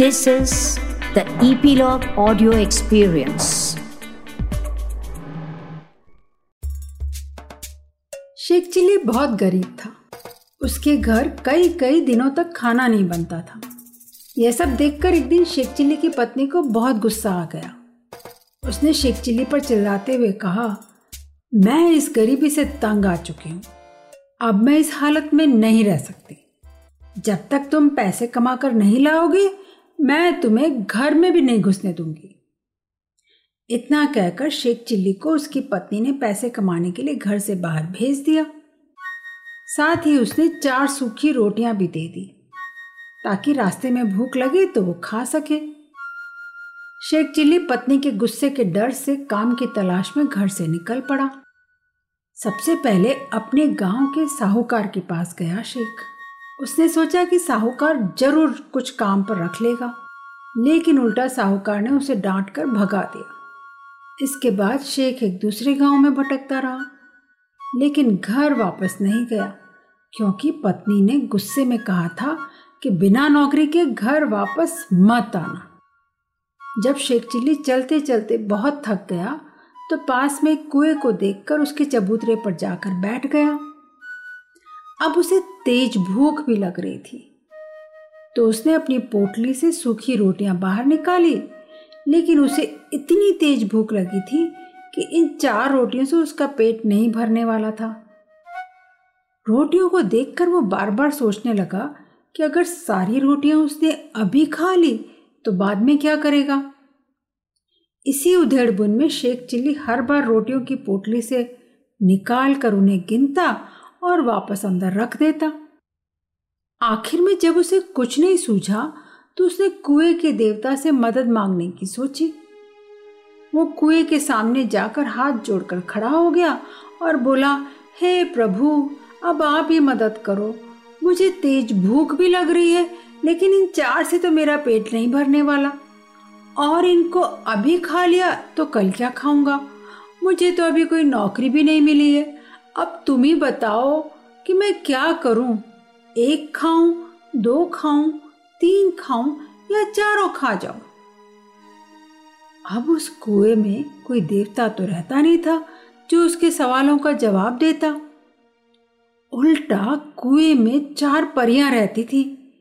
This is the Epilogue Audio Experience. Sheikh Chilli बहुत गरीब था। उसके घर कई कई दिनों तक खाना नहीं बनता था। यह सब देखकर एक दिन शेख चिल्ली की पत्नी को बहुत गुस्सा आ गया। उसने शेख चिल्ली पर चिल्लाते हुए कहा, मैं इस गरीबी से तंग आ चुकी हूँ। अब मैं इस हालत में नहीं रह सकती। जब तक तुम पैसे कमाकर नहीं लाओगे मैं तुम्हें घर में भी नहीं घुसने दूँगी। इतना कहकर शेख चिल्ली को उसकी पत्नी ने पैसे कमाने के लिए घर से बाहर भेज दिया। साथ ही उसने चार सूखी रोटियाँ भी दे दी, ताकि रास्ते में भूख लगे तो वो खा सके। शेख चिल्ली पत्नी के गुस्से के डर से काम की तलाश में घर से निकल पड़ा। सबसे पहले अपने गाँव के साहूकार के पास गया शेख। उसने सोचा कि साहूकार ज़रूर कुछ काम पर रख लेगा, लेकिन उल्टा साहूकार ने उसे डांट कर भगा दिया। इसके बाद शेख एक दूसरे गाँव में भटकता रहा, लेकिन घर वापस नहीं गया, क्योंकि पत्नी ने गुस्से में कहा था कि बिना नौकरी के घर वापस मत आना। जब शेख चिल्ली चलते चलते बहुत थक गया तो पास में कुएँ को देखकर उसके चबूतरे पर जाकर बैठ गया। अब उसे तेज भूख भी लग रही थी। तो उसने अपनी पोटली से सूखी रोटियाँ बाहर निकाली, लेकिन उसे इतनी तेज भूख लगी थी कि इन चार रोटियों से उसका पेट नहीं भरने वाला था। रोटियों को देखकर वो बार बार सोचने लगा कि अगर सारी रोटियाँ उसने अभी खा ली तो बाद में क्या करेगा? इसी उधेड़ बुन में शेख चिल्ली हर बार रोटियों की पोटली से निकाल कर उन्हें गिनता और वापस अंदर रख देता। आखिर में जब उसे कुछ नहीं सूझा तो उसने कुएँ के देवता से मदद मांगने की सोची। वो कुएँ के सामने जाकर हाथ जोड़कर खड़ा हो गया और बोला, हे hey प्रभु, अब आप ही मदद करो। मुझे तेज भूख भी लग रही है, लेकिन इन चार से तो मेरा पेट नहीं भरने वाला। और इनको अभी खा लिया तो कल क्या खाऊँगा? मुझे तो अभी कोई नौकरी भी नहीं मिली है। अब तुम ही बताओ कि मैं क्या करूँ? एक खाऊं, दो खाऊं, तीन खाऊं या चारों खा जाऊँ? अब उस कुएँ में कोई देवता तो रहता नहीं था जो उसके सवालों का जवाब देता। उल्टा कुएँ में चार परियाँ रहती थी,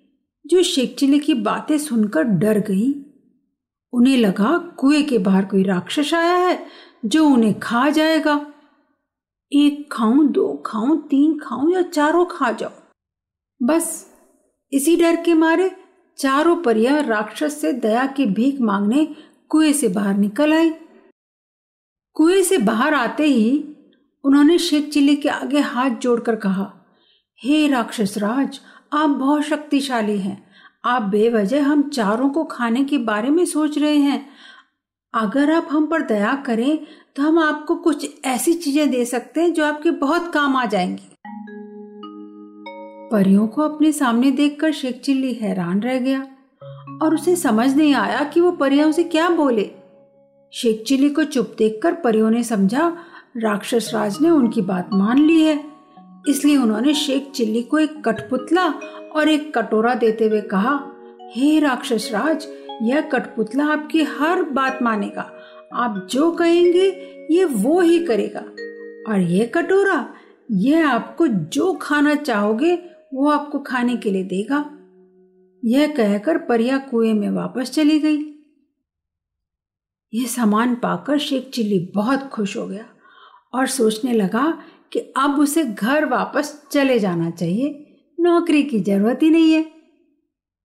जो शेखचिले की बातें सुनकर डर गई। उन्हें लगा कुएँ के बाहर कोई राक्षस आया है जो उन्हें खा जाएगा। एक खाऊं, दो खाऊं, तीन खाऊं या चारों खा जाऊँ। बस इसी डर के मारे चारों परिया राक्षस से दया की भीख मांगने कुएँ से बाहर निकल आई। कुएँ से बाहर आते ही उन्होंने शेख चिल्ली के आगे हाथ जोड़कर कहा, हे राक्षस राज, आप बहुत शक्तिशाली हैं। आप बेवजह हम चारों को खाने के बारे में सोच रहे हैं। अगर आप हम पर दया करें तो हम आपको कुछ ऐसी चीज़ें दे सकते हैं जो आपके बहुत काम आ जाएँगी। परियों को अपने सामने देखकर शेख चिल्ली हैरान रह गया और उसे समझ नहीं आया कि वो परियाँ उसे क्या बोले। शेख चिल्ली को चुप देखकर परियों ने समझा, राक्षस राज ने उनकी बात मान ली है। इसलिए उन्होंने शेख चिल्ली को एक कठपुतला और एक कटोरा देते हुए कहा, हे राक्षस राज यह कठपुतला आपकी हर बात मानेगा। आप जो कहेंगे, ये वो ही करेगा। और यह कटोरा यह आपको जो खाना चाहोगे, वो आपको खाने के लिए देगा। यह कहकर परिया कुएँ में वापस चली गई। यह सामान पाकर शेख चिल्ली बहुत खुश हो गया और सोचने लगा कि अब उसे घर वापस चले जाना चाहिए। नौकरी की ज़रूरत ही नहीं है।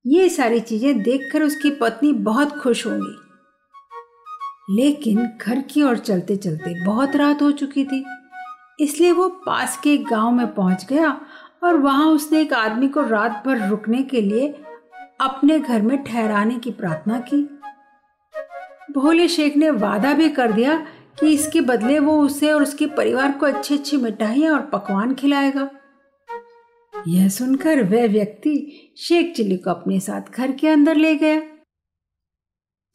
ये सारी चीज़ें देखकर उसकी पत्नी बहुत खुश होंगी। लेकिन घर की ओर चलते चलते बहुत रात हो चुकी थी। इसलिए वो पास के गाँव में पहुँच गया और वहाँ उसने एक आदमी को रात भर रुकने के लिए अपने घर में ठहराने की प्रार्थना की। भोले शेख ने वादा भी कर दिया कि इसके बदले वो उसे और उसके परिवार को अच्छी अच्छी मिठाइयाँ और पकवान खिलाएगा। यह सुनकर वह व्यक्ति शेख चिल्ली को अपने साथ घर के अंदर ले गया।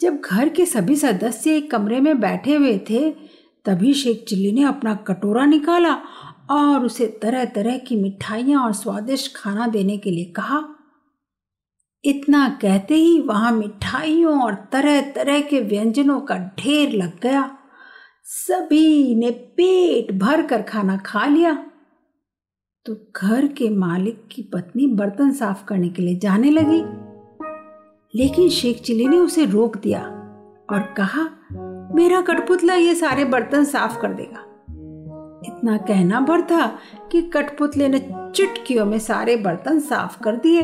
जब घर के सभी सदस्य एक कमरे में बैठे हुए थे, तभी शेख चिल्ली ने अपना कटोरा निकाला और उसे तरह तरह की मिठाइयाँ और स्वादिष्ट खाना देने के लिए कहा। इतना कहते ही वहाँ मिठाइयों और तरह तरह के व्यंजनों का ढेर लग गया। सभी ने पेट भर कर खाना खा लिया। तो घर के मालिक की पत्नी बर्तन साफ़ करने के लिए जाने लगी। लेकिन शेख चिली ने उसे रोक दिया और कहा, मेरा कठपुतला ये सारे बर्तन साफ़ कर देगा। इतना कहना भर था कि कठपुतले ने चुटकियों में सारे बर्तन साफ़ कर दिए।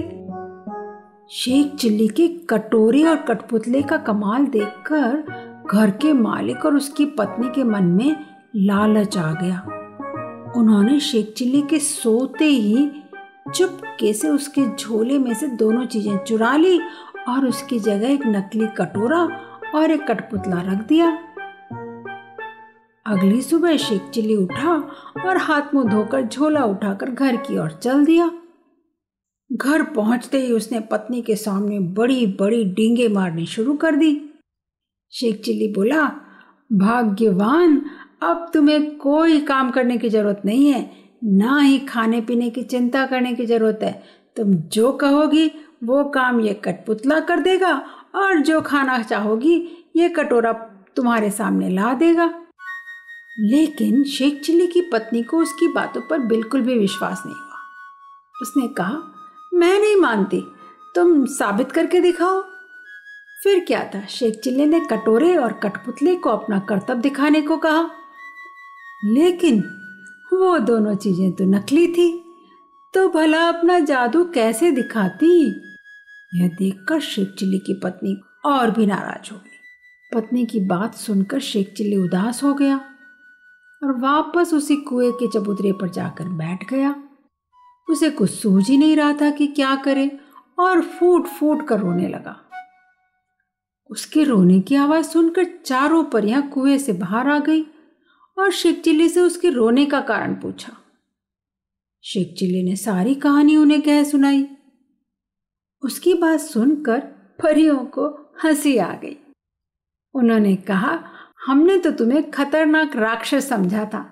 शेख चिल्ली के कटोरे और कठपुतले का कमाल देखकर घर के मालिक और उसकी पत्नी के मन में लालच आ गया। उन्होंने शेख चिल्ली के सोते ही चुपके से उसके झोले में से दोनों चीज़ें चुरा ली और उसकी जगह एक नकली कटोरा और एक कठपुतला रख दिया। अगली सुबह शेख चिल्ली उठा और हाथ मुँह धोकर झोला उठाकर घर की ओर चल दिया। घर पहुँचते ही उसने पत्नी के सामने बड़ी बड़ी डींगे मारनी शुरू कर दी। शेख चिल्ली बोला, भाग्यवान अब तुम्हें कोई काम करने की ज़रूरत नहीं है, ना ही खाने पीने की चिंता करने की ज़रूरत है। तुम जो कहोगी, वो काम ये कठपुतला कर देगा और जो खाना चाहोगी, ये कटोरा तुम्हारे सामने ला देगा। लेकिन शेख चिल्ली की पत्नी को उसकी बातों पर बिल्कुल भी विश्वास नहीं हुआ। उसने कहा, मैं नहीं मानती, तुम साबित करके दिखाओ। फिर क्या था? शेख चिल्ले ने कटोरे और कठपुतले को अपना कर्तव्य दिखाने को कहा। लेकिन वो दोनों चीज़ें तो नकली थी। तो भला अपना जादू कैसे दिखाती? यह देखकर शेख चिल्ली की पत्नी और भी नाराज़ हो गई। पत्नी की बात सुनकर शेख चिल्ली उदास हो गया और वापस उसी कुएँ के चबूतरे पर जाकर बैठ गया। उसे कुछ सूझ ही नहीं रहा था कि क्या करे और फूट फूट कर रोने लगा। उसके रोने की आवाज़ सुनकर चारों परियाँ कुएँ से बाहर आ गई। और शेख चिल्ली से उसके रोने का कारण पूछा। शेख चिल्ली ने सारी कहानी उन्हें कह सुनाई। उसकी बात सुनकर परियों को हँसी आ गई। उन्होंने कहा, हमने तो तुम्हें खतरनाक राक्षस समझा था,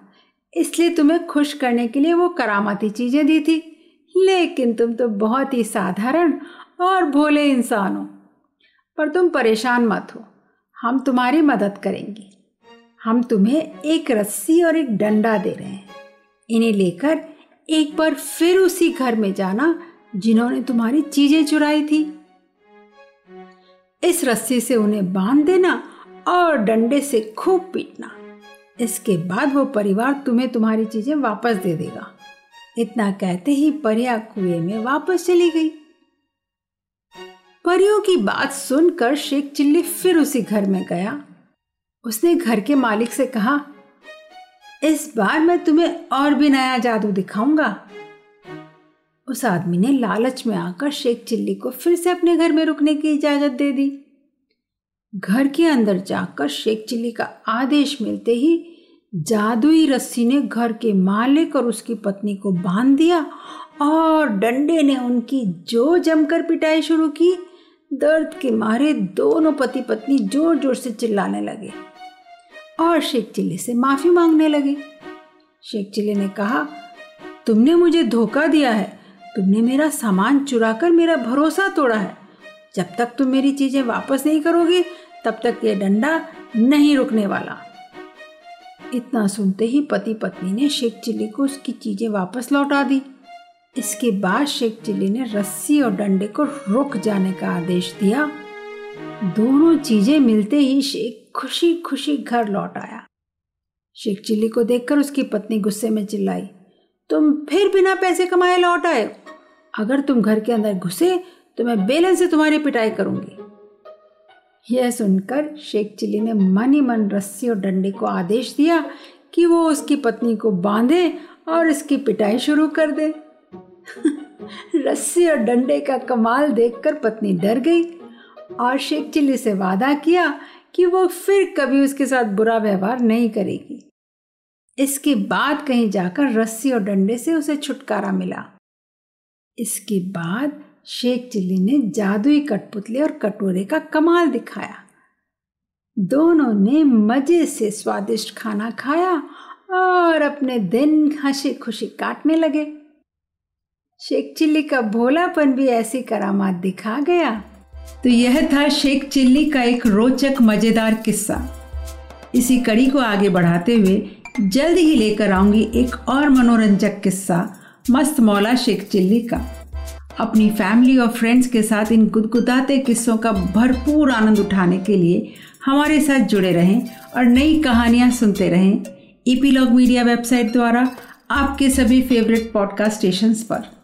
इसलिए तुम्हें खुश करने के लिए वो करामाती चीज़ें दी थी। लेकिन तुम तो बहुत ही साधारण और भोले इंसान हो। पर तुम परेशान मत हो, हम तुम्हारी मदद करेंगे। हम तुम्हें एक रस्सी और एक डंडा दे रहे हैं। इन्हें लेकर एक बार फिर उसी घर में जाना जिन्होंने तुम्हारी चीज़ें चुराई थी। इस रस्सी से उन्हें बाँध देना और डंडे से खूब पीटना। इसके बाद वो परिवार तुम्हें तुम्हारी चीज़ें वापस दे देगा। इतना कहते ही परिया कुएँ में वापस चली गई। परियों की बात सुनकर शेख चिल्ली फिर उसी घर में गया। उसने घर के मालिक से कहा, इस बार मैं तुम्हें और भी नया जादू दिखाऊँगा. उस आदमी ने लालच में आकर शेख चिल्ली को फिर से अपने घर में रुकने की इजाज़त दे दी। घर के अंदर जाकर शेख चिल्ली का आदेश मिलते ही जादुई रस्सी ने घर के मालिक और उसकी पत्नी को बाँध दिया और डंडे ने उनकी जो जमकर पिटाई शुरू की, दर्द के मारे दोनों पति पत्नी ज़ोर ज़ोर से चिल्लाने लगे। और शेख चिल्ली से माफ़ी मांगने लगे। शेख चिल्ली ने कहा, तुमने मुझे धोखा दिया है। तुमने मेरा सामान चुराकर मेरा भरोसा तोड़ा है। जब तक तुम मेरी चीज़ें वापस नहीं करोगे, तब तक ये डंडा नहीं रुकने वाला। इतना सुनते ही पति पत्नी ने शेख चिल्ली को उसकी चीज़ें वापस लौटा दी। इसके बाद शेख चिल्ली ने रस्सी और डंडे को रुक जाने का आदेश दिया। दोनों चीज़ें मिलते ही शेख खुशी खुशी घर लौट आया। शेख चिल्ली को देखकर उसकी पत्नी गुस्से में चिल्लाई, तुम फिर बिना पैसे कमाए लौट आए। अगर तुम घर के अंदर घुसे तो मैं बेलन से तुम्हारी पिटाई करूँगी। यह सुनकर शेख चिल्ली ने मन ही मन रस्सी और डंडे को आदेश दिया कि वो उसकी पत्नी को बांधे और इसकी पिटाई शुरू कर दे। रस्सी और डंडे का कमाल देखकर पत्नी डर गई और शेख चिल्ली से वादा किया कि वो फिर कभी उसके साथ बुरा व्यवहार नहीं करेगी। इसके बाद कहीं जाकर रस्सी और डंडे से उसे छुटकारा मिला। इसके बाद शेख चिल्ली ने जादुई कठपुतले और कटोरे का कमाल दिखाया। दोनों ने मज़े से स्वादिष्ट खाना खाया और अपने दिन हँसी खुशी काटने लगे। शेख चिल्ली का भोलापन भी ऐसी करामात दिखा गया। तो यह था शेख चिल्ली का एक रोचक, मज़ेदार किस्सा। इसी कड़ी को आगे बढ़ाते हुए जल्द ही लेकर आऊँगी एक और मनोरंजक किस्सा, मस्त मौला शेख चिल्ली का। अपनी फैमिली और फ्रेंड्स के साथ इन गुदगुदाते किस्सों का भरपूर आनंद उठाने के लिए हमारे साथ जुड़े रहें और नई कहानियाँ सुनते रहें। ईपीलॉग मीडिया वेबसाइट द्वारा आपके सभी फेवरेट पॉडकास्ट स्टेशंस पर।